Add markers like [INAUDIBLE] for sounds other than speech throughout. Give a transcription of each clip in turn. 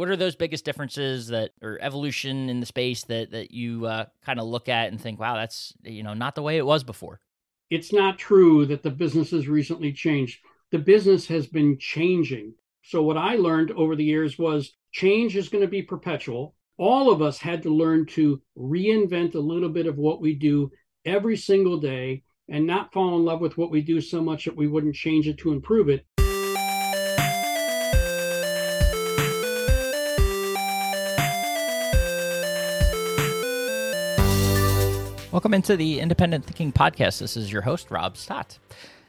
what are those biggest differences that or evolution in the space that that you uh, kind of look at and think, wow, that's you know not the way it was before? It's not true that the business has recently changed. The business has been changing. So what I learned over the years was change is going to be perpetual. All of us had to learn to reinvent a little bit of what we do every single day and not fall in love with what we do so much that we wouldn't change it to improve it. Welcome into the Independent Thinking Podcast. This is your host, Rob Stott.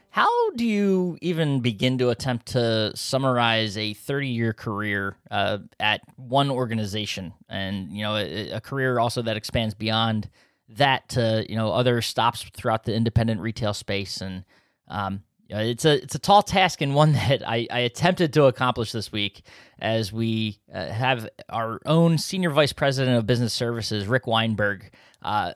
How do you even begin to attempt to summarize a 30 year career uh, at one organization and, you know, a, a, career also that expands beyond that to, you know, other stops throughout the independent retail space? And um, it's a it's a tall task and one [LAUGHS] that I, I attempted to accomplish this week as we uh, have our own senior vice president of business services, Rick Weinberg, uh,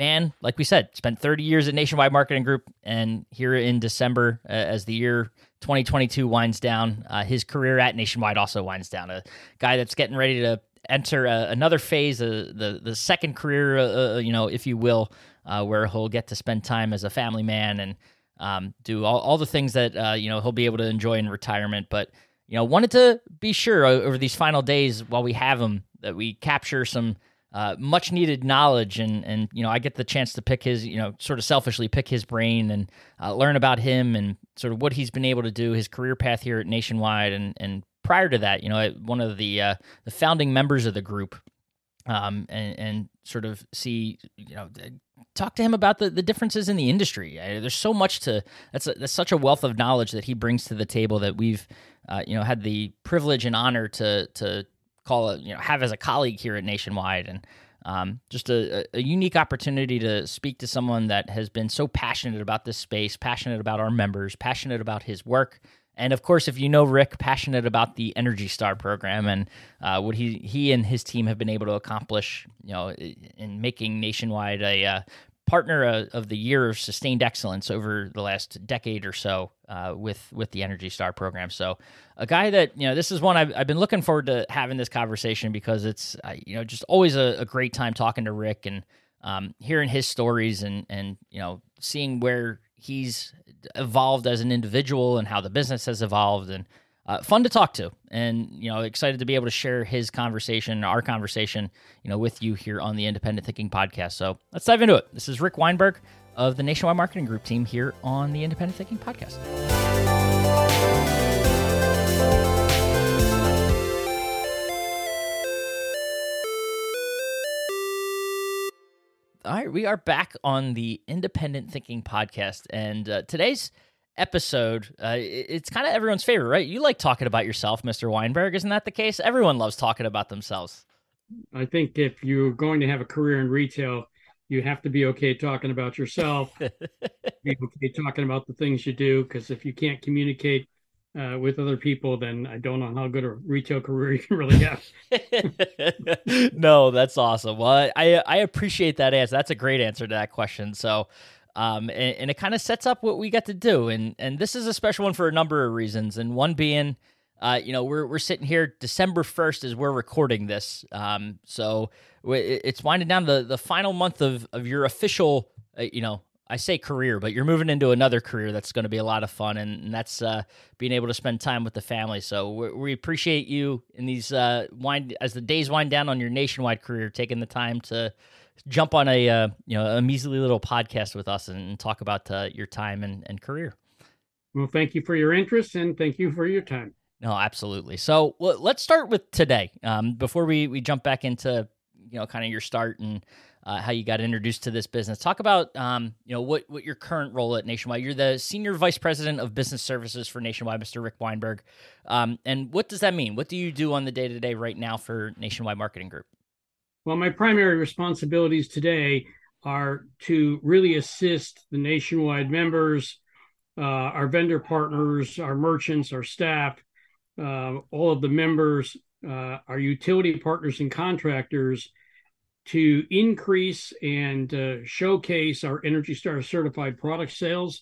man, like we said, spent 30 years at Nationwide Marketing Group, and here in December, uh, as the year 2022 winds down, uh, his career at Nationwide also winds down. A guy that's getting ready to enter uh, another phase, uh, the the second career, uh, uh, you know, if you will, where he'll get to spend time as a family man and um, do all, all the things that you know he'll be able to enjoy in retirement. But you know, wanted to be sure over these final days while we have him that we capture some uh, much needed knowledge and and you know I get the chance to pick his you know sort of selfishly pick his brain and uh, learn about him and sort of what he's been able to do his career path here at Nationwide. And and prior to that you know one of the uh, the founding members of the group um, and and sort of see you know talk to him about the, the differences in the industry. There's so much to that's a, that's such a wealth of knowledge that he brings to the table that we've uh, you know had the privilege and honor to to call it, you know, have as a colleague here at Nationwide. And um, just a, a, unique opportunity to speak to someone that has been so passionate about this space, passionate about our members, passionate about his work. And of course, if you know Rick, passionate about the Energy Star program and uh, what he he and his team have been able to accomplish, you know, in making Nationwide a uh, partner uh, of the year of sustained excellence over the last decade or so uh, with with the Energy Star program. So, a guy that you know, this is one I've, I've been looking forward to having this conversation because it's uh, you know just always a, a, great time talking to Rick and um, hearing his stories and and you know seeing where he's evolved as an individual and how the business has evolved and uh, fun to talk to, and you know, excited to be able to share his conversation, our conversation, you know, with you here on the Independent Thinking Podcast. So let's dive into it. This is Rick Weinberg of the Nationwide Marketing Group team here on the Independent Thinking Podcast. All right, we are back on the Independent Thinking Podcast, and uh, today's episode, uh, it's kind of everyone's favorite, right? You like talking about yourself, Mr. Weinberg. Isn't that the case? Everyone loves talking about themselves. I think if you're going to have a career in retail, you have to be okay talking about yourself, [LAUGHS] be okay talking about the things you do. Because if you can't communicate uh, with other people, then I don't know how good a retail career [LAUGHS] you can really have. [LAUGHS] no, that's awesome. Well, I I appreciate that answer. That's a great answer to that question. So, um, and, and, it kind of sets up what we get to do. And and this is a special one for a number of reasons. And one being, uh, you know, we're we're sitting here December first as we're recording this. Um, so it's winding down the the final month of of your official, uh, you know. I say career, but you're moving into another career that's going to be a lot of fun, and, and that's uh, being able to spend time with the family. So we, we appreciate you in these uh, wind as the days wind down on your nationwide career, taking the time to jump on a uh, you know a measly little podcast with us and talk about uh, your time and, and career. Well, thank you for your interest and thank you for your time. No, absolutely. So well, let's start with today. Um, before we we jump back into you know kind of your start and uh, how you got introduced to this business. Talk about um, you know what what your current role at Nationwide. You're the senior vice president of business services for Nationwide, Mr. Rick Weinberg. Um, and what does that mean? What do you do on the day to day right now for Nationwide Marketing Group? Well, my primary responsibilities today are to really assist the nationwide members, uh, our vendor partners, our merchants, our staff, uh, all of the members, uh, our utility partners and contractors to increase and uh, showcase our Energy Star certified product sales.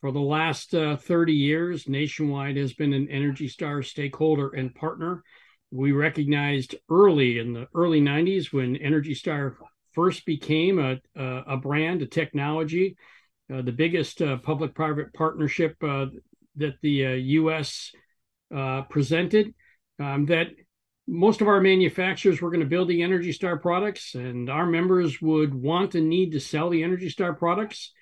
For the last uh, 30 years, Nationwide has been an Energy Star stakeholder and partner we recognized early in the early 90s when Energy Star first became a, a, a brand, a technology, uh, the biggest uh, public private partnership uh, that the US uh, uh, presented, um, that most of our manufacturers were going to build the Energy Star products, and our members would want and need to sell the Energy Star products.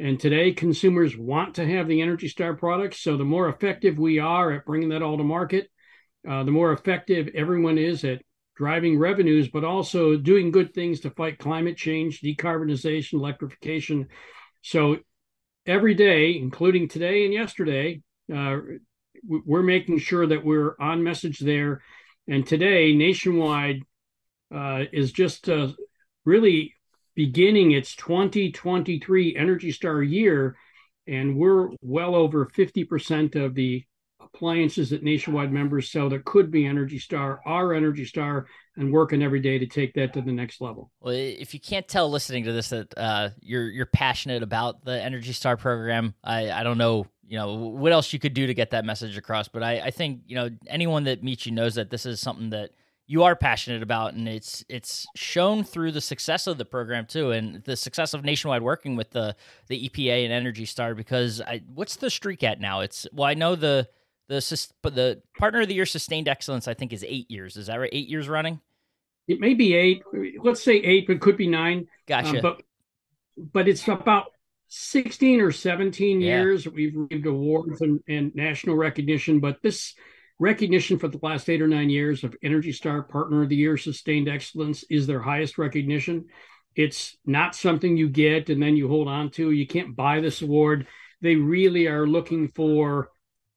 And today, consumers want to have the Energy Star products. So, the more effective we are at bringing that all to market, uh, the more effective everyone is at driving revenues, but also doing good things to fight climate change, decarbonization, electrification. So, every day, including today and yesterday, uh, we're making sure that we're on message there. And today, Nationwide uh, is just uh, really beginning its 2023 Energy Star year, and we're well over 50% of the appliances that Nationwide members sell that could be Energy Star are Energy Star and working every day to take that to the next level. Well, if you can't tell listening to this that uh, you're you're passionate about the Energy Star program, I, I don't know you know what else you could do to get that message across, but I, I think you know anyone that meets you knows that this is something that you are passionate about and it's it's shown through the success of the program too and the success of nationwide working with the the EPA and Energy Star because I what's the streak at now it's well I know the the but the partner of the year sustained excellence I think is 8 years is that right 8 years running it may be 8 let's say 8 but could be 9 gotcha um, but but it's about 16 or 17 yeah. years we've received awards and, and national recognition but this recognition for the last eight or nine years of Energy Star Partner of the Year Sustained Excellence is their highest recognition. It's not something you get and then you hold on to. You can't buy this award. They really are looking for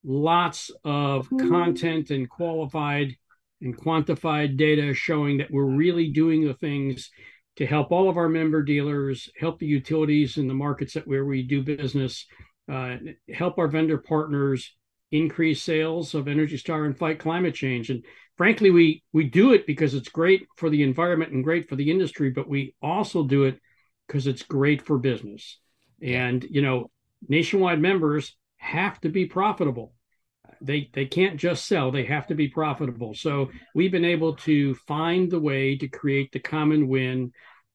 lots of content and qualified and quantified data showing that we're really doing the things to help all of our member dealers, help the utilities in the markets that where we do business, uh, help our vendor partners increase sales of Energy Star and fight climate change. And frankly, we we do it because it's great for the environment and great for the industry, but we also do it because it's great for business. And you know, nationwide members have to be profitable. They they can't just sell; they have to be profitable. So we've been able to find the way to create the common win,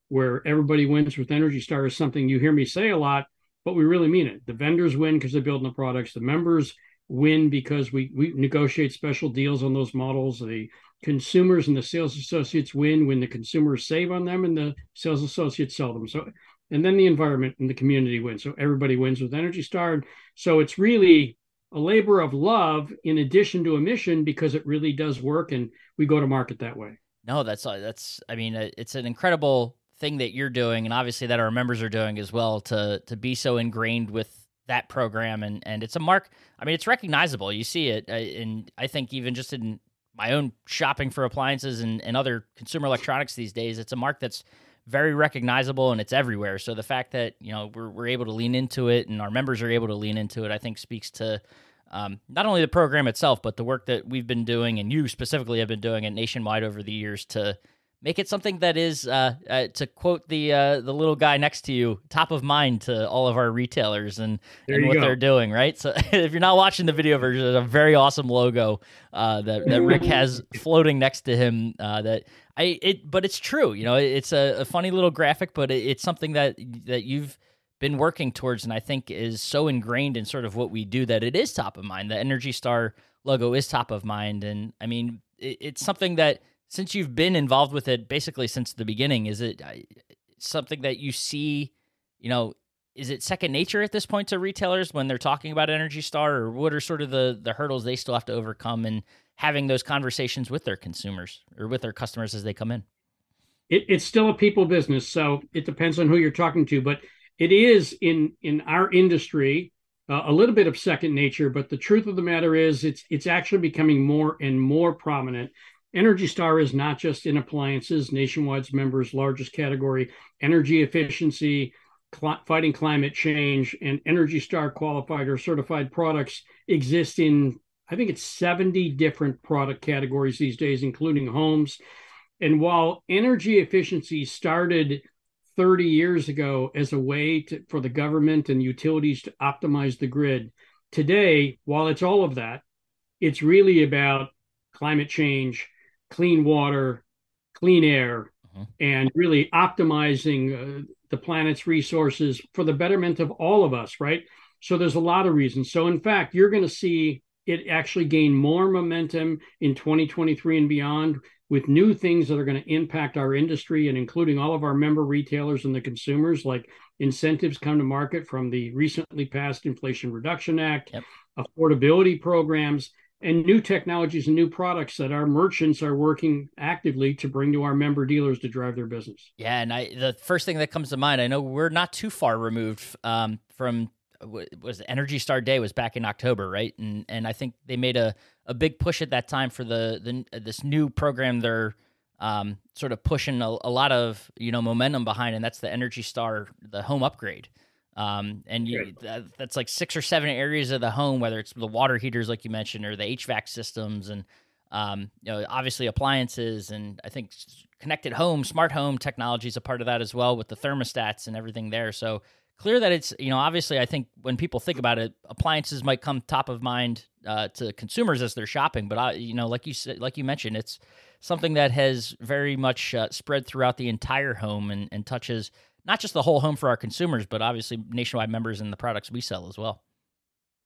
where everybody wins with Energy Star is something you hear me say a lot, but we really mean it. The vendors win because they're building the products. The members win because we we negotiate special deals on those models. The consumers and the sales associates win when the consumers save on them and the sales associates sell them. So and then the environment and the community win. So everybody wins with Energy Star. So it's really a labor of love in addition to a mission because it really does work and we go to market that way. No, that's that's I mean it's an incredible thing that you're doing and obviously that our members are doing as well to to be so ingrained with that program and and it's a mark i mean it's recognizable you see it uh, and i think even just in my own shopping for appliances and, and other consumer electronics these days it's a mark that's very recognizable and it's everywhere so the fact that you know we're, we're able to lean into it and our members are able to lean into it i think speaks to um, not only the program itself but the work that we've been doing and you specifically have been doing it nationwide over the years to make it something that is, uh, uh, to quote the uh, the little guy next to you, top of mind to all of our retailers and, and what go. they're doing. Right. So [LAUGHS] if you're not watching the video version, there's a very awesome logo uh, that that Rick has floating next to him. Uh, that I it, but it's true. You know, it's a, a funny little graphic, but it, it's something that that you've been working towards, and I think is so ingrained in sort of what we do that it is top of mind. The Energy Star logo is top of mind, and I mean, it, it's something that since you've been involved with it basically since the beginning, is it something that you see, you know, is it second nature at this point to retailers when they're talking about Energy Star, or what are sort of the the hurdles they still have to overcome in having those conversations with their consumers or with their customers as they come in? It, it's still a people business, so it depends on who you're talking to, but it is in in our industry uh, a little bit of second nature. But the truth of the matter is, it's it's actually becoming more and more prominent Energy Star is not just in appliances, Nationwide's members' largest category, energy efficiency, cl- fighting climate change, and Energy Star qualified or certified products exist in, I think it's 70 different product categories these days, including homes. And while energy efficiency started 30 years ago as a way to, for the government and utilities to optimize the grid, today, while it's all of that, it's really about climate change clean water, clean air, mm-hmm. and really optimizing uh, the planet's resources for the betterment of all of us, right? So there's a lot of reasons. So in fact, you're going to see it actually gain more momentum in 2023 and beyond with new things that are going to impact our industry and including all of our member retailers and the consumers like incentives come to market from the recently passed inflation reduction act yep. affordability programs and new technologies and new products that our merchants are working actively to bring to our member dealers to drive their business yeah and i the first thing that comes to mind i know we're not too far removed um, from was Energy Star Day was back in October, right? And and I think they made a, a big push at that time for the the this new program they're um, sort of pushing a, a, lot of you know momentum behind, and that's the Energy Star the home upgrade. Um, and you, that, that's like six or seven areas of the home, whether it's the water heaters, like you mentioned, or the HVAC systems, and um, you know obviously appliances, and I think connected home, smart home technology is a part of that as well with the thermostats and everything there. So clear that it's you know obviously I think when people think about it, appliances might come top of mind uh, to consumers as they're shopping, but I you know like you said like you mentioned, it's something that has very much uh, spread throughout the entire home and, and touches not just the whole home for our consumers, but obviously nationwide members and the products we sell as well.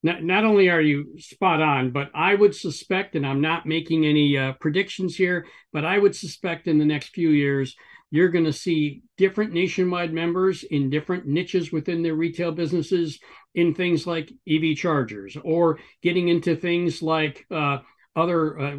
Not, not only are you spot on, but I would suspect, and I'm not making any uh, predictions here, but I would suspect in the next few years you're going to see different nationwide members in different niches within their retail businesses in things like EV chargers or getting into things like uh, other. Uh,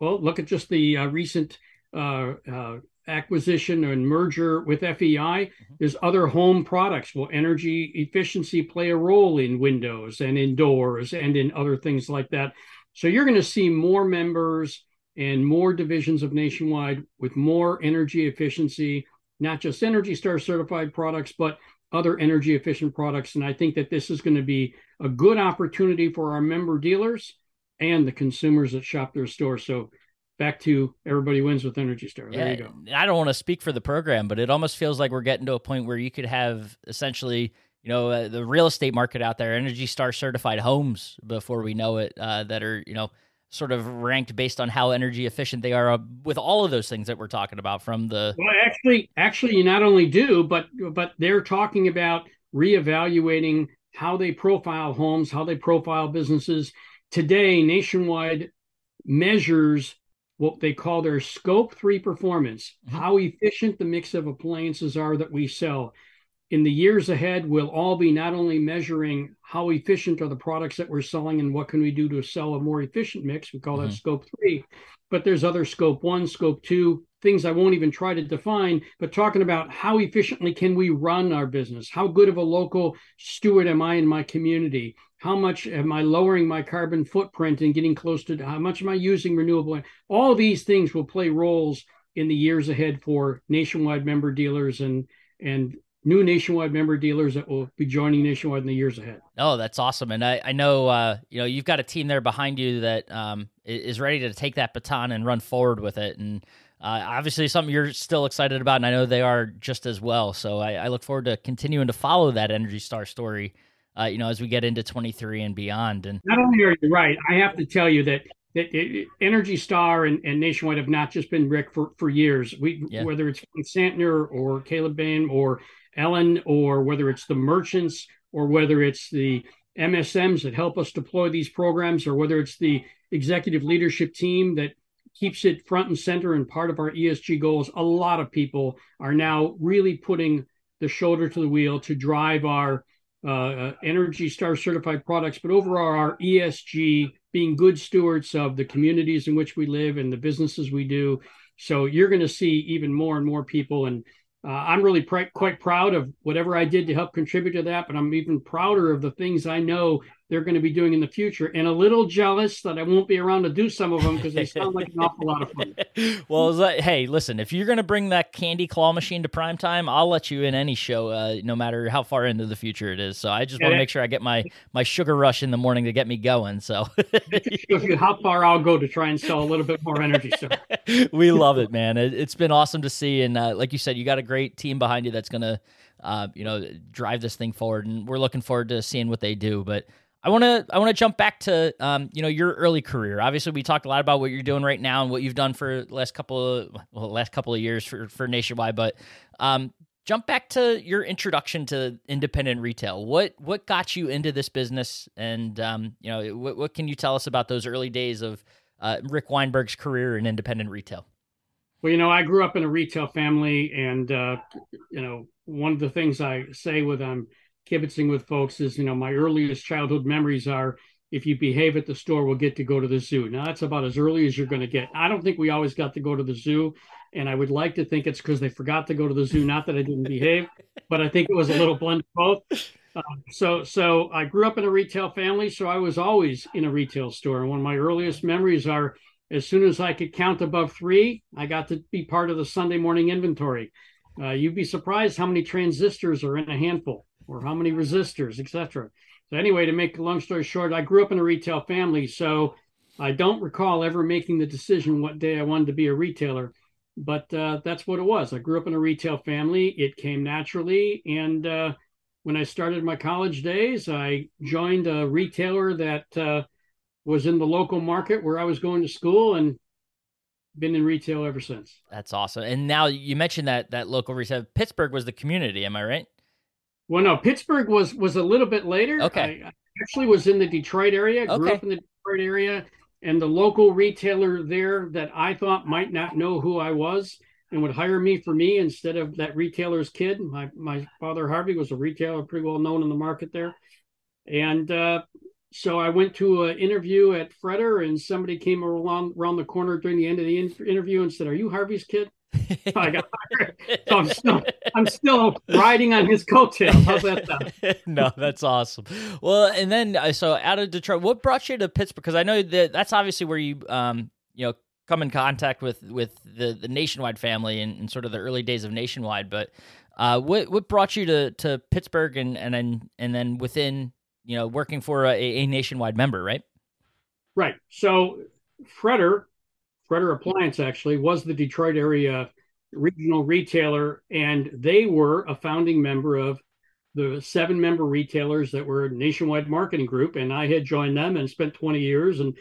well, look at just the uh, recent uh, uh, acquisition and merger with FEI. Mm-hmm. There's other home products. Will energy efficiency play a role in windows and in doors and in other things like that? So you're going to see more members and more divisions of Nationwide with more energy efficiency, not just Energy Star certified products, but other energy efficient products. And I think that this is going to be a good opportunity for our member dealers and the consumers that shop their store. So back to everybody wins with Energy Star. There yeah, you go. I don't want to speak for the program, but it almost feels like we're getting to a point where you could have essentially, you know, uh, the real estate market out there, Energy Star certified homes before we know it, uh, that are, you know, sort of ranked based on how energy efficient they are uh, with all of those things that we're talking about from the well actually actually you not only do but but they're talking about reevaluating how they profile homes how they profile businesses today nationwide measures what they call their scope 3 performance mm-hmm. how efficient the mix of appliances are that we sell in the years ahead, we'll all be not only measuring how efficient are the products that we're selling and what can we do to sell a more efficient mix. We call mm-hmm. that scope three, but there's other scope one, scope two, things I won't even try to define, but talking about how efficiently can we run our business? How good of a local steward am I in my community? How much am I lowering my carbon footprint and getting close to how much am I using renewable? All these things will play roles in the years ahead for nationwide member dealers and and new nationwide member dealers that will be joining nationwide in the years ahead. Oh, that's awesome! And I, I know uh, you know you've got a team there behind you that um, is ready to take that baton and run forward with it. And uh, obviously, something you're still excited about, and I know they are just as well. So I, I look forward to continuing to follow that Energy Star story. Uh, you know, as we get into 23 and beyond. And not only are you right, I have to tell you that that it, Energy Star and, and, Nationwide have not just been Rick for, for years. We yeah. whether it's Santner or Caleb Bain or Ellen, or whether it's the merchants, or whether it's the MSMs that help us deploy these programs, or whether it's the executive leadership team that keeps it front and center and part of our ESG goals. A lot of people are now really putting the shoulder to the wheel to drive our uh, Energy Star certified products, but overall our ESG, being good stewards of the communities in which we live and the businesses we do. So you're going to see even more and more people and uh, I'm really pr- quite proud of whatever I did to help contribute to that, but I'm even prouder of the things I know they're going to be doing in the future, and a little jealous that I won't be around to do some of them because they sound like an awful lot of fun. [LAUGHS] well, like, hey, listen, if you're going to bring that candy claw machine to prime time, I'll let you in any show, uh, no matter how far into the future it is. So I just want to make sure I get my my sugar rush in the morning to get me going. So how far I'll go to try and sell a little bit more energy. So [LAUGHS] we love it, man. It, has been awesome to see, and uh, like you said, you got a great team behind you that's going to. Uh, you know, drive this thing forward, and we're looking forward to seeing what they do. But I want to I want to jump back to um, you know your early career. Obviously, we talked a lot about what you're doing right now and what you've done for the last couple of well, last couple of years for for Nationwide. But um, jump back to your introduction to independent retail. What what got you into this business, and um, you know what, what can you tell us about those early days of uh, Rick Weinberg's career in independent retail? Well, you know, I grew up in a retail family, and uh, you know, one of the things I say with um kibitzing with folks is, you know, my earliest childhood memories are if you behave at the store, we'll get to go to the zoo. Now, that's about as early as you're going to get. I don't think we always got to go to the zoo. And I would like to think it's because they forgot to go to the zoo. Not that I didn't behave, but I think it was a little blend of both. Uh, so, so I grew up in a retail family, so I was always in a retail store. And one of my earliest memories are as soon as I could count above three, I got to be part of the Sunday morning inventory. Uh, you'd be surprised how many transistors are in a handful or how many resistors, etc. So anyway, to make a long story short, I grew up in a retail family, so I don't recall ever making the decision what day I wanted to be a retailer, but uh, that's what it was. I grew up in a retail family. It came naturally, and uh, when I started my college days, I joined a retailer that uh, was in the local market where I was going to school, and been in retail ever since. That's awesome. And now you mentioned that that local retail, Pittsburgh was the community. Am I right? Well, no, Pittsburgh was was a little bit later. Okay. I, actually was in the Detroit area. Grew okay. up in the Detroit area, and the local retailer there that I thought might not know who I was and would hire me for me instead of that retailer's kid. My my father Harvey was a retailer, pretty well known in the market there, and uh, so I went to an interview at Fretter, and somebody came around around the corner during the end of the in- interview and said, "Are you Harvey's kid?" I got hired. So I'm still I'm still riding on his coattails. How's that sound? [LAUGHS] no, that's awesome. Well, and then uh, so out of Detroit, what brought you to Pittsburgh? Because I know that that's obviously where you um you know come in contact with with the the nationwide family and, and sort of the early days of nationwide. But uh, what what brought you to to Pittsburgh and and then and then within you know working for a, a nationwide member, right? Right. So Fretter Fretter Appliance actually was the Detroit area regional retailer, and they were a founding member of the seven member retailers that were nationwide marketing group. And I had joined them and spent 20 years. And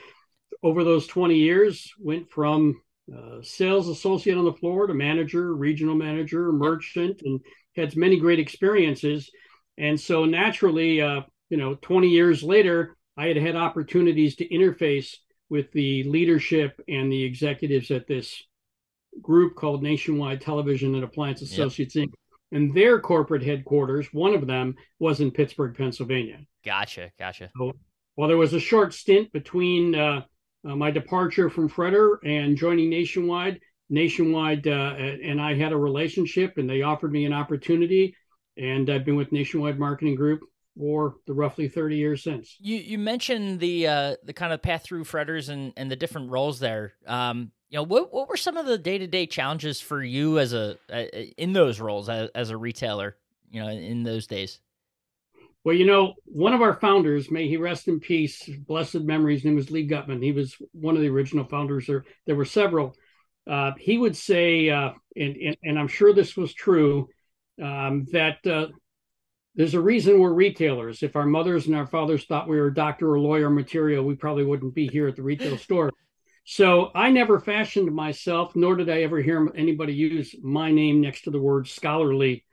over those 20 years, went from uh, sales associate on the floor to manager, regional manager, merchant, and had many great experiences. And so naturally, uh, you know, 20 years later, I had had opportunities to interface with the leadership and the executives at this group called Nationwide Television and Appliance Associates yep. Inc. And their corporate headquarters, one of them was in Pittsburgh, Pennsylvania. Gotcha, gotcha. So, well, there was a short stint between uh, uh, my departure from Fretter and joining Nationwide. Nationwide uh, and I had a relationship, and they offered me an opportunity. And I've been with Nationwide Marketing Group for the roughly 30 years since. You you mentioned the uh, the kind of path through Fretters and, and the different roles there. Um, you know, what what were some of the day to day challenges for you as a, a in those roles as, as, a retailer? You know, in those days. Well, you know, one of our founders, may he rest in peace, blessed memories. His name was Lee Gutman. He was one of the original founders. There, there were several. Uh, he would say, uh, and, and, and I'm sure this was true, um, that uh, there's a reason we're retailers. If our mothers and our fathers thought we were doctor or lawyer material, we probably wouldn't be here at the retail [LAUGHS] store. So I never fashioned myself, nor did I ever hear anybody use my name next to the word scholarly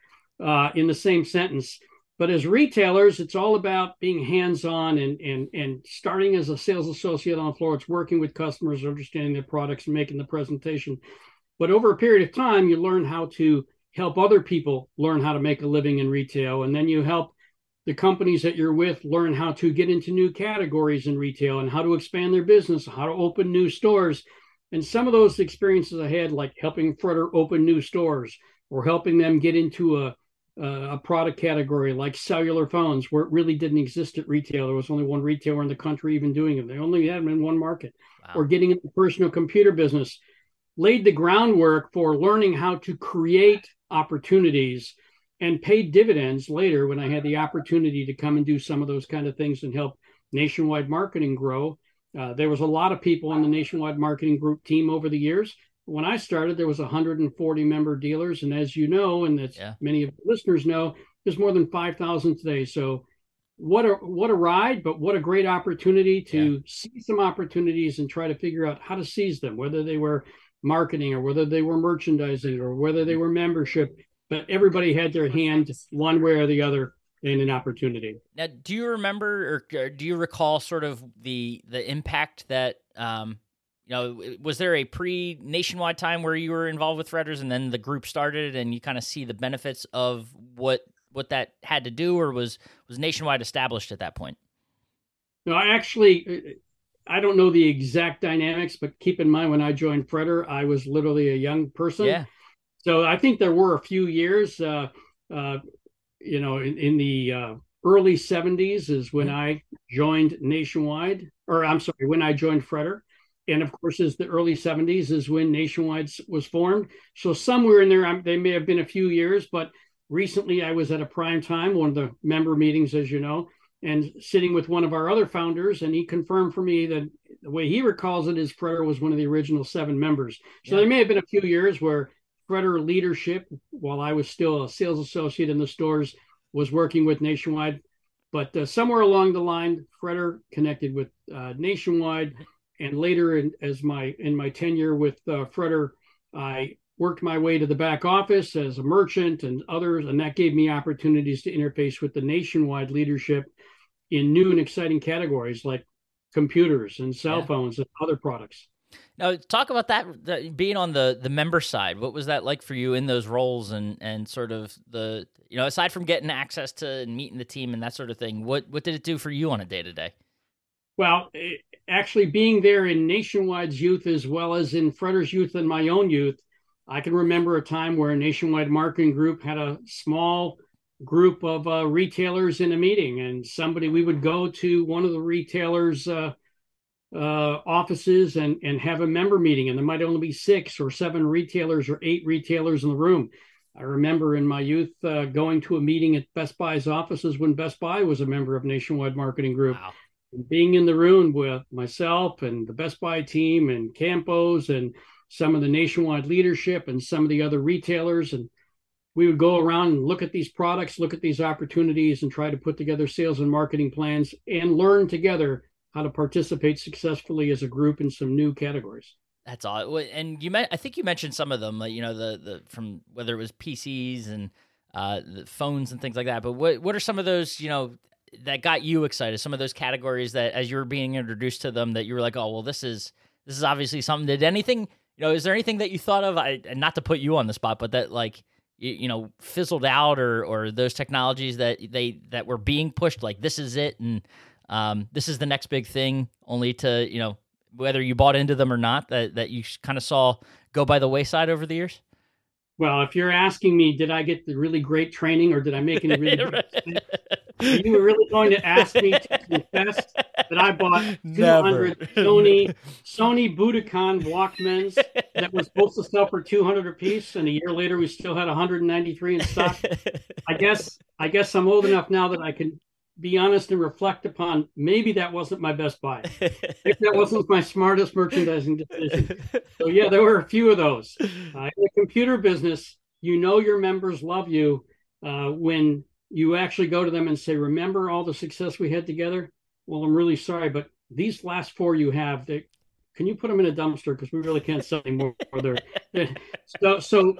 uh, in the same sentence. But as retailers, it's all about being hands-on and and and starting as a sales associate on the floor. It's working with customers, understanding their products, and making the presentation. But over a period of time, you learn how to help other people learn how to make a living in retail. And then you help the companies that you're with learn how to get into new categories in retail and how to expand their business, how to open new stores. And some of those experiences I had, like helping Fretter open new stores or helping them get into a, a product category like cellular phones, where it really didn't exist at retail. There was only one retailer in the country even doing it. They only had them in one market. Wow. Or getting into the personal computer business, laid the groundwork for learning how to create opportunities and paid dividends later when I had the opportunity to come and do some of those kind of things and help nationwide marketing grow. Uh, there was a lot of people on the nationwide marketing group team over the years. When I started, there was 140 member dealers, and as you know, and as yeah. many of the listeners know, there's more than 5,000 today. So what a what a ride, but what a great opportunity to yeah. see some opportunities and try to figure out how to seize them, whether they were marketing or whether they were merchandising or whether they were membership. But everybody had their hand one way or the other in an opportunity. Now, do you remember or do you recall sort of the the impact that um, you know was there a pre nationwide time where you were involved with Fretters and then the group started and you kind of see the benefits of what what that had to do, or was was nationwide established at that point? No, I actually I don't know the exact dynamics, but keep in mind when I joined Fretter, I was literally a young person. Yeah. So I think there were a few years, uh, uh, you know, in, in the uh, early 70s is when mm-hmm. I joined Nationwide, or I'm sorry, when I joined Fretter. And of course, is the early 70s is when Nationwide was formed. So somewhere in there, I'm, they may have been a few years, but recently I was at a prime time, one of the member meetings, as you know, and sitting with one of our other founders, and he confirmed for me that the way he recalls it is Fretter was one of the original seven members. So yeah. there may have been a few years where Fretter leadership, while I was still a sales associate in the stores, was working with Nationwide. But uh, somewhere along the line, Fretter connected with uh, Nationwide, and later, in, as my in my tenure with uh, I worked my way to the back office as a merchant and others, and that gave me opportunities to interface with the nationwide leadership in new and exciting categories like computers and cell yeah. phones and other products. Now, talk about that, that, being on the the member side. What was that like for you in those roles, and and sort of the you know aside from getting access to and meeting the team and that sort of thing, what what did it do for you on a day to day? Well, it, actually, being there in Nationwide's youth as well as in Fretter's youth and my own youth, I can remember a time where a nationwide marketing group had a small group of uh, retailers in a meeting, and somebody we would go to one of the retailers' uh, uh, offices and and have a member meeting, and there might only be six or seven retailers or eight retailers in the room. I remember in my youth uh, going to a meeting at Best Buy's offices when Best Buy was a member of Nationwide Marketing Group. Wow. Being in the room with myself and the Best Buy team and Campos and some of the nationwide leadership and some of the other retailers. And we would go around and look at these products, look at these opportunities, and try to put together sales and marketing plans and learn together how to participate successfully as a group in some new categories. That's all. And you met, I think you mentioned some of them, you know, the, the, from whether it was PCs and, uh, the phones and things like that. But what, what are some of those, you know, that got you excited? Some of those categories that as you were being introduced to them that you were like, oh, well, this is, this is obviously something. Did anything you know, is there anything that you thought of? I, not to put you on the spot, but that like you, you know fizzled out, or or those technologies that they that were being pushed, like this is it, and um, this is the next big thing. Only to you know whether you bought into them or not, that that you kind of saw go by the wayside over the years. Well, if you're asking me, did I get the really great training or did I make any really [LAUGHS] good You were really going to ask me to confess that I bought 200 Sony Sony Budokan Walkmans that was supposed to sell for 200 a piece, and a year later we still had 193 in stock. I guess I guess I'm old enough now that I can be honest and reflect upon maybe that wasn't my best buy. If that wasn't my smartest merchandising decision. So yeah, there were a few of those. Uh, in the computer business, you know your members love you uh, when you actually go to them and say, "Remember all the success we had together?" Well, I'm really sorry, but these last four you have, they, can you put them in a dumpster because we really can't sell anymore. They're, [LAUGHS] so, so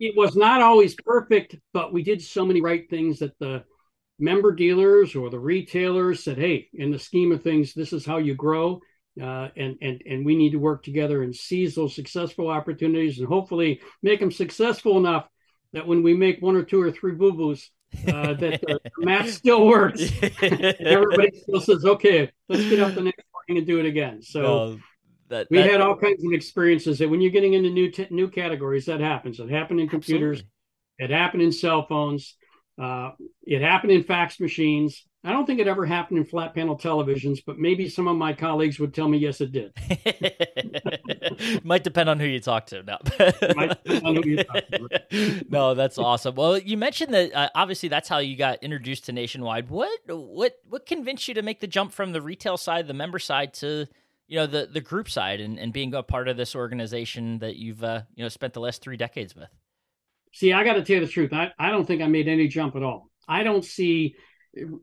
it was not always perfect, but we did so many right things that the member dealers or the retailers said, "Hey, in the scheme of things, this is how you grow." Uh, and and and we need to work together and seize those successful opportunities and hopefully make them successful enough that when we make one or two or three boo boos, uh, that the, [LAUGHS] the math still works. [LAUGHS] [LAUGHS] everybody still says, "Okay, let's get up the next morning and do it again." So. Well, that, we had all kinds of experiences that when you're getting into new t- new categories, that happens. It happened in computers, absolutely. it happened in cell phones, uh, it happened in fax machines. I don't think it ever happened in flat panel televisions, but maybe some of my colleagues would tell me yes, it did. [LAUGHS] Might depend on who you talk to. No, to. [LAUGHS] no, that's awesome. Well, you mentioned that uh, obviously that's how you got introduced to Nationwide. What what what convinced you to make the jump from the retail side, the member side, to you know the the group side, and, and being a part of this organization that you've uh, you know spent the last three decades with? See, I got to tell you the truth. I, I don't think I made any jump at all. I don't see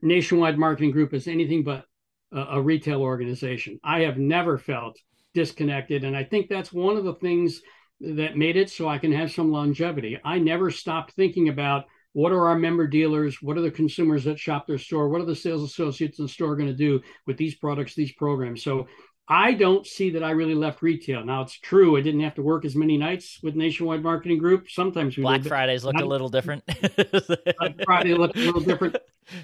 Nationwide Marketing Group is anything but a, a retail organization. I have never felt disconnected. And I think that's one of the things that made it so I can have some longevity. I never stopped thinking about what are our member dealers, what are the consumers that shop their store, what are the sales associates in the store going to do with these products, these programs. So I don't see that I really left retail. Now it's true I didn't have to work as many nights with Nationwide Marketing Group. Sometimes we Black did, Fridays look a little different. [LAUGHS] Black Friday looked a little different.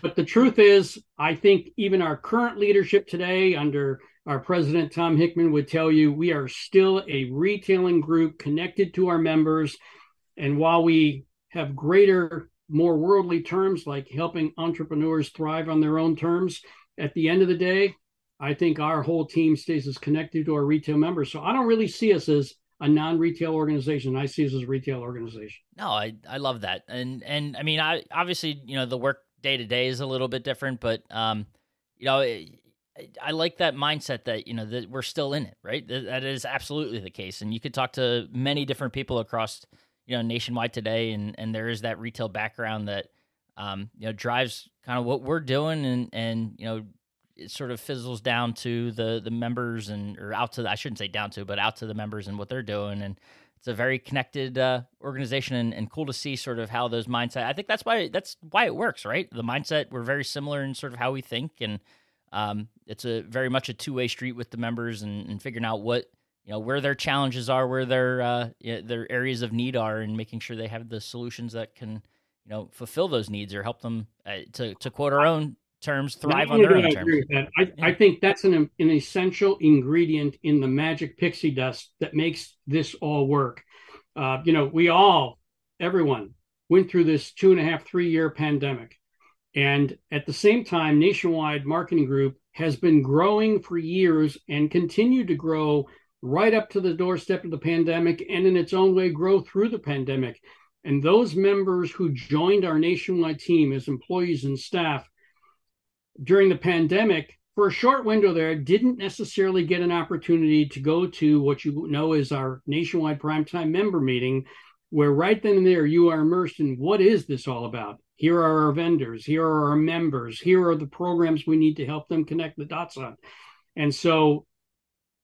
But the truth is, I think even our current leadership today, under our president Tom Hickman, would tell you we are still a retailing group connected to our members. And while we have greater, more worldly terms like helping entrepreneurs thrive on their own terms, at the end of the day, I think our whole team stays as connected to our retail members. So I don't really see us as a non-retail organization. I see us as a retail organization. No, I, I love that. And and I mean I obviously, you know, the work day to day is a little bit different, but um, you know, I like that mindset that you know that we're still in it, right? That is absolutely the case, and you could talk to many different people across you know nationwide today, and and there is that retail background that um, you know drives kind of what we're doing, and and you know it sort of fizzles down to the the members and or out to the, I shouldn't say down to, but out to the members and what they're doing, and it's a very connected uh, organization and, and cool to see sort of how those mindset. I think that's why that's why it works, right? The mindset we're very similar in sort of how we think and um, it's a very much a two way street with the members and, and, figuring out what you know where their challenges are, where their uh, their areas of need are, and making sure they have the solutions that can you know fulfill those needs or help them uh, to to quote our own terms thrive on their own I terms. I, yeah. I, think that's an an essential ingredient in the magic pixie dust that makes this all work. Uh, you know, we all, everyone, went through this two and a half, three year pandemic and at the same time, Nationwide Marketing Group has been growing for years and continued to grow right up to the doorstep of the pandemic and in its own way grow through the pandemic. And those members who joined our nationwide team as employees and staff during the pandemic, for a short window there, didn't necessarily get an opportunity to go to what you know is our nationwide primetime member meeting, where right then and there you are immersed in what is this all about? Here are our vendors. Here are our members. Here are the programs we need to help them connect the dots on. And so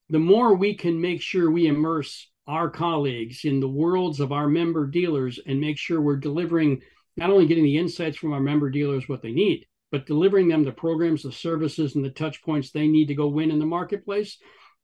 the more we can make sure we immerse our colleagues in the worlds of our member dealers and make sure we're delivering not only getting the insights from our member dealers what they need, but delivering them the programs, the services, and the touch points they need to go win in the marketplace,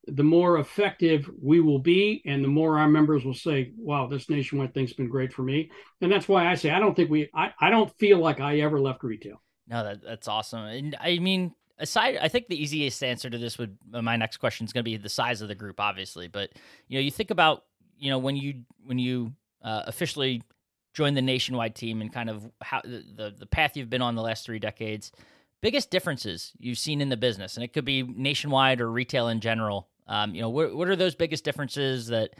the more effective we will be and the more our members will say wow this nationwide thing's been great for me. And that's why i say i don't think we i, I don't feel like i ever left retail. No that, that's awesome. And i mean aside i think the easiest answer to this would uh, my next question is going to be the size of the group obviously but you know you think about you know when you when you uh, officially join the nationwide team and kind of how the, the path you've been on the last three decades biggest differences you've seen in the business and it could be nationwide or retail in general um, you know, what what are those biggest differences that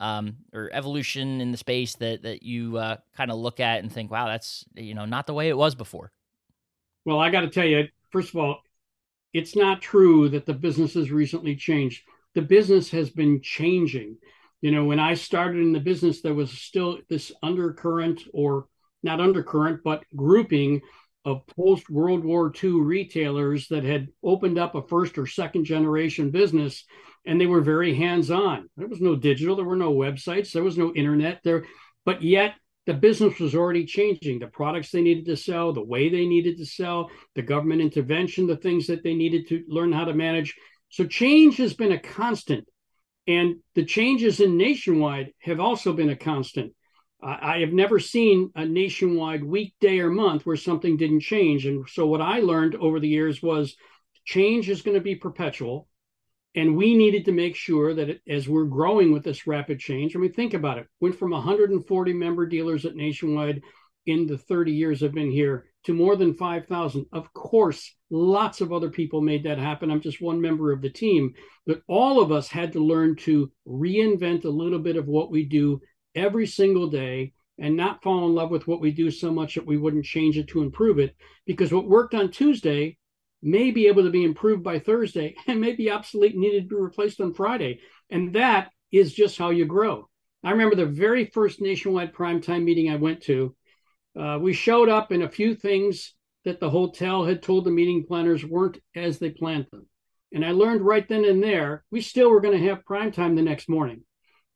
um, or evolution in the space that that you uh, kind of look at and think, wow, that's you know not the way it was before. Well, I got to tell you, first of all, it's not true that the business has recently changed. The business has been changing. You know, when I started in the business, there was still this undercurrent, or not undercurrent, but grouping of post World War II retailers that had opened up a first or second generation business and they were very hands-on. There was no digital, there were no websites, there was no internet there, but yet the business was already changing. The products they needed to sell, the way they needed to sell, the government intervention, the things that they needed to learn how to manage. So change has been a constant. And the changes in nationwide have also been a constant. I have never seen a nationwide weekday or month where something didn't change. And so, what I learned over the years was change is going to be perpetual. And we needed to make sure that it, as we're growing with this rapid change, I mean, think about it, went from 140 member dealers at Nationwide in the 30 years I've been here to more than 5,000. Of course, lots of other people made that happen. I'm just one member of the team, but all of us had to learn to reinvent a little bit of what we do every single day and not fall in love with what we do so much that we wouldn't change it to improve it. Because what worked on Tuesday may be able to be improved by Thursday [LAUGHS] and may be obsolete needed to be replaced on Friday. And that is just how you grow. I remember the very first nationwide primetime meeting I went to. Uh, we showed up and a few things that the hotel had told the meeting planners weren't as they planned them. And I learned right then and there, we still were going to have prime time the next morning.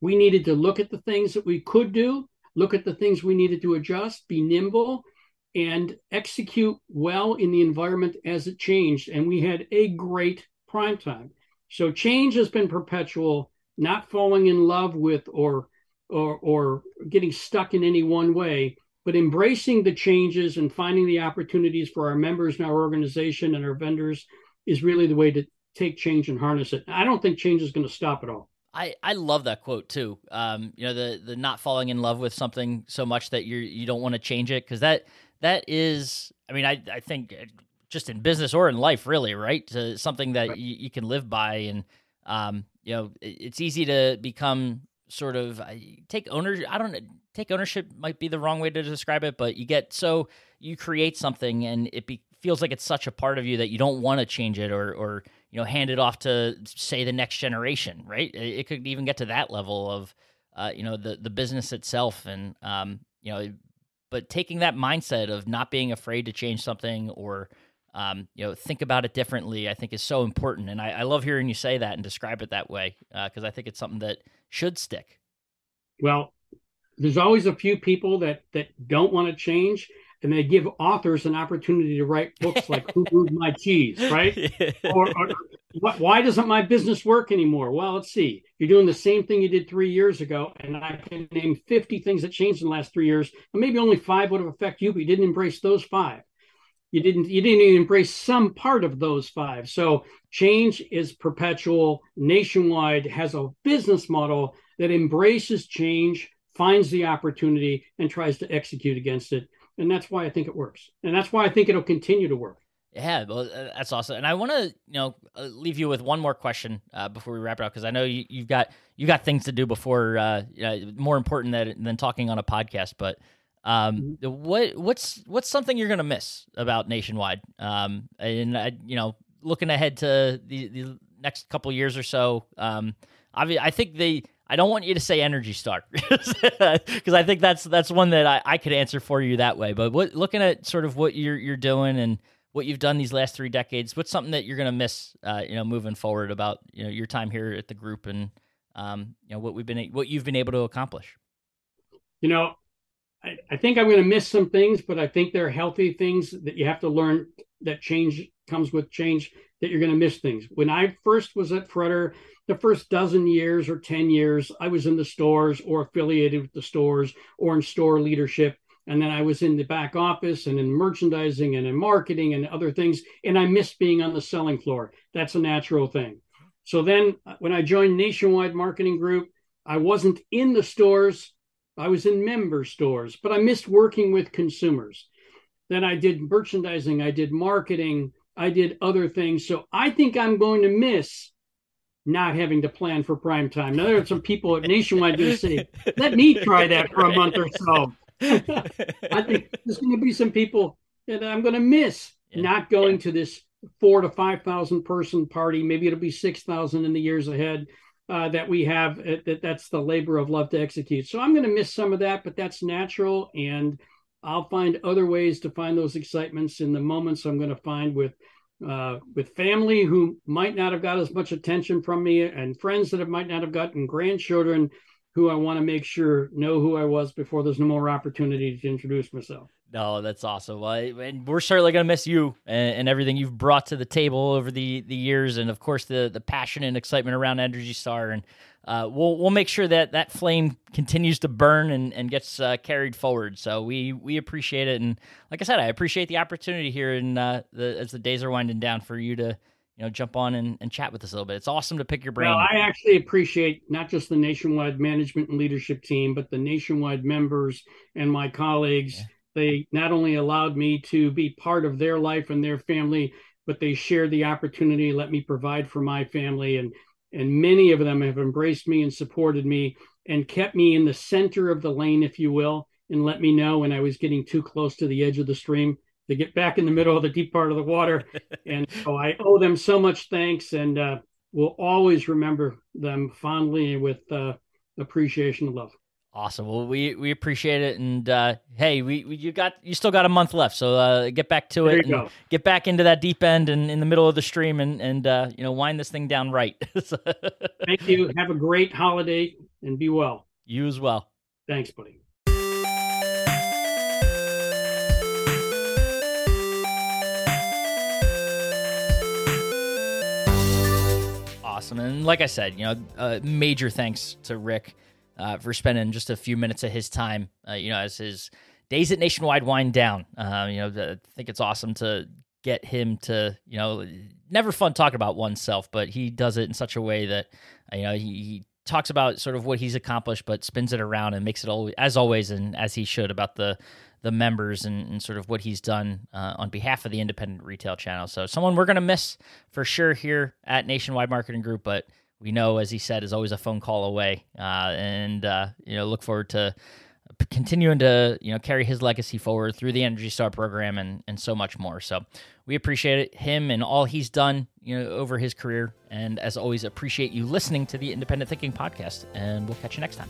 We needed to look at the things that we could do, look at the things we needed to adjust, be nimble, and execute well in the environment as it changed. And we had a great prime time. So change has been perpetual, not falling in love with or or or getting stuck in any one way, but embracing the changes and finding the opportunities for our members and our organization and our vendors is really the way to take change and harness it. I don't think change is going to stop at all. I, I love that quote too. Um, you know, the the not falling in love with something so much that you you don't want to change it because that that is. I mean, I I think uh, just in business or in life, really, right? To something that right. you, you, can live by, and um, you know, it's easy to become sort of take ownership. I don't take ownership might be the wrong way to describe it, but you get so you create something and it be, feels like it's such a part of you that you don't want to change it or or you know hand it off to say the next generation right? It, could even get to that level of uh, you know the the business itself and um, you know but taking that mindset of not being afraid to change something or um, you know think about it differently i think is so important. And i, I love hearing you say that and describe it that way because uh, i think it's something that should stick. Well there's always a few people that that don't want to change and they give authors an opportunity to write books like "Who Moved My Cheese," [LAUGHS] right? or, or why doesn't my business work anymore? Well, let's see. You're doing the same thing you did three years ago, and I can name 50 things that changed in the last three years, and maybe only five would have affected you, but you didn't embrace those five. You didn't. You didn't even embrace some part of those five. So change is perpetual. Nationwide has a business model that embraces change, finds the opportunity, and tries to execute against it and that's why I think it works, and that's why I think it'll continue to work. Yeah, well, uh, that's awesome. And I want to, you know, uh, leave you with one more question uh, before we wrap it up because I know you, have got you got things to do before uh, more important than than talking on a podcast. But um, mm-hmm. what what's what's something you're going to miss about Nationwide? Um, and I, you know, looking ahead to the, the next couple years or so, um, I, I think they I don't want you to say Energy Star [LAUGHS] because I think that's that's one that I, I could answer for you that way. But what, looking at sort of what you're you're doing and what you've done these last three decades, what's something that you're going to miss, uh, you know, moving forward about you know your time here at the group and um, you know what we've been what you've been able to accomplish. You know, I, I think I'm going to miss some things, but I think they're healthy things that you have to learn. That change comes with change. That you're going to miss things. When I first was at Fretter the first dozen years or 10 years, I was in the stores or affiliated with the stores or in store leadership. And then I was in the back office and in merchandising and in marketing and other things. And I missed being on the selling floor. That's a natural thing. So then uh, when I joined Nationwide Marketing Group, I wasn't in the stores, I was in member stores, but I missed working with consumers. Then I did merchandising, I did marketing, I did other things. So I think I'm going to miss not having to plan for prime time. Now there are some people at Nationwide to say, "Let me try that for a month or so." I think there's going to be some people that I'm going to miss yeah. not going yeah. to this four to five thousand person party. Maybe it'll be six thousand in the years ahead. Uh, that we have uh, that that's the labor of love to execute. So I'm going to miss some of that, but that's natural, and I'll find other ways to find those excitements in the moments I'm going to find with uh, with family who might not have got as much attention from me and friends that have, might not have gotten grandchildren who I want to make sure know who I was before there's no more opportunity to introduce myself. No, that's awesome. Well, and we're certainly going to miss you and, and, everything you've brought to the table over the, the years, and of course the the passion and excitement around Energy Star. And uh, we'll we'll make sure that that flame continues to burn and and gets uh, carried forward. So we we appreciate it, and like I said, I appreciate the opportunity here and uh, the, as the days are winding down for you to you know jump on and, and chat with us a little bit. It's awesome to pick your brain. Well, I actually appreciate not just the nationwide management and leadership team, but the nationwide members and my colleagues. Yeah they not only allowed me to be part of their life and their family, but they shared the opportunity, let me provide for my family. And, and many of them have embraced me and supported me and kept me in the center of the lane, if you will, and let me know when I was getting too close to the edge of the stream to get back in the middle of the deep part of the water. [LAUGHS] and so I owe them so much thanks and uh, will always remember them fondly with uh, appreciation and love. Awesome. Well, we we appreciate it, and uh, hey, we, we, you got you still got a month left, so uh, get back to there it. go. Get back into that deep end and in the middle of the stream, and and uh, you know wind this thing down right. [LAUGHS] Thank you. Have a great holiday and be well. You as well. Thanks, buddy. Awesome, and like I said, you know, uh, major thanks to Rick uh, for spending just a few minutes of his time, uh, you know, as his days at Nationwide wind down. Uh, you know, I think it's awesome to get him to, you know, never fun talking about oneself, but he does it in such a way that, you know, he, he talks about sort of what he's accomplished, but spins it around and makes it always, as always, and as he should about the the members and, and sort of what he's done uh, on behalf of the independent retail channel. So someone we're going to miss for sure here at Nationwide Marketing Group, but we know, as he said, is always a phone call away. Uh, and uh, you know, look forward to continuing to you know carry his legacy forward through the Energy Star program and and so much more. So we appreciate him and all he's done you know over his career. And as always, appreciate you listening to the Independent Thinking podcast. And we'll catch you next time.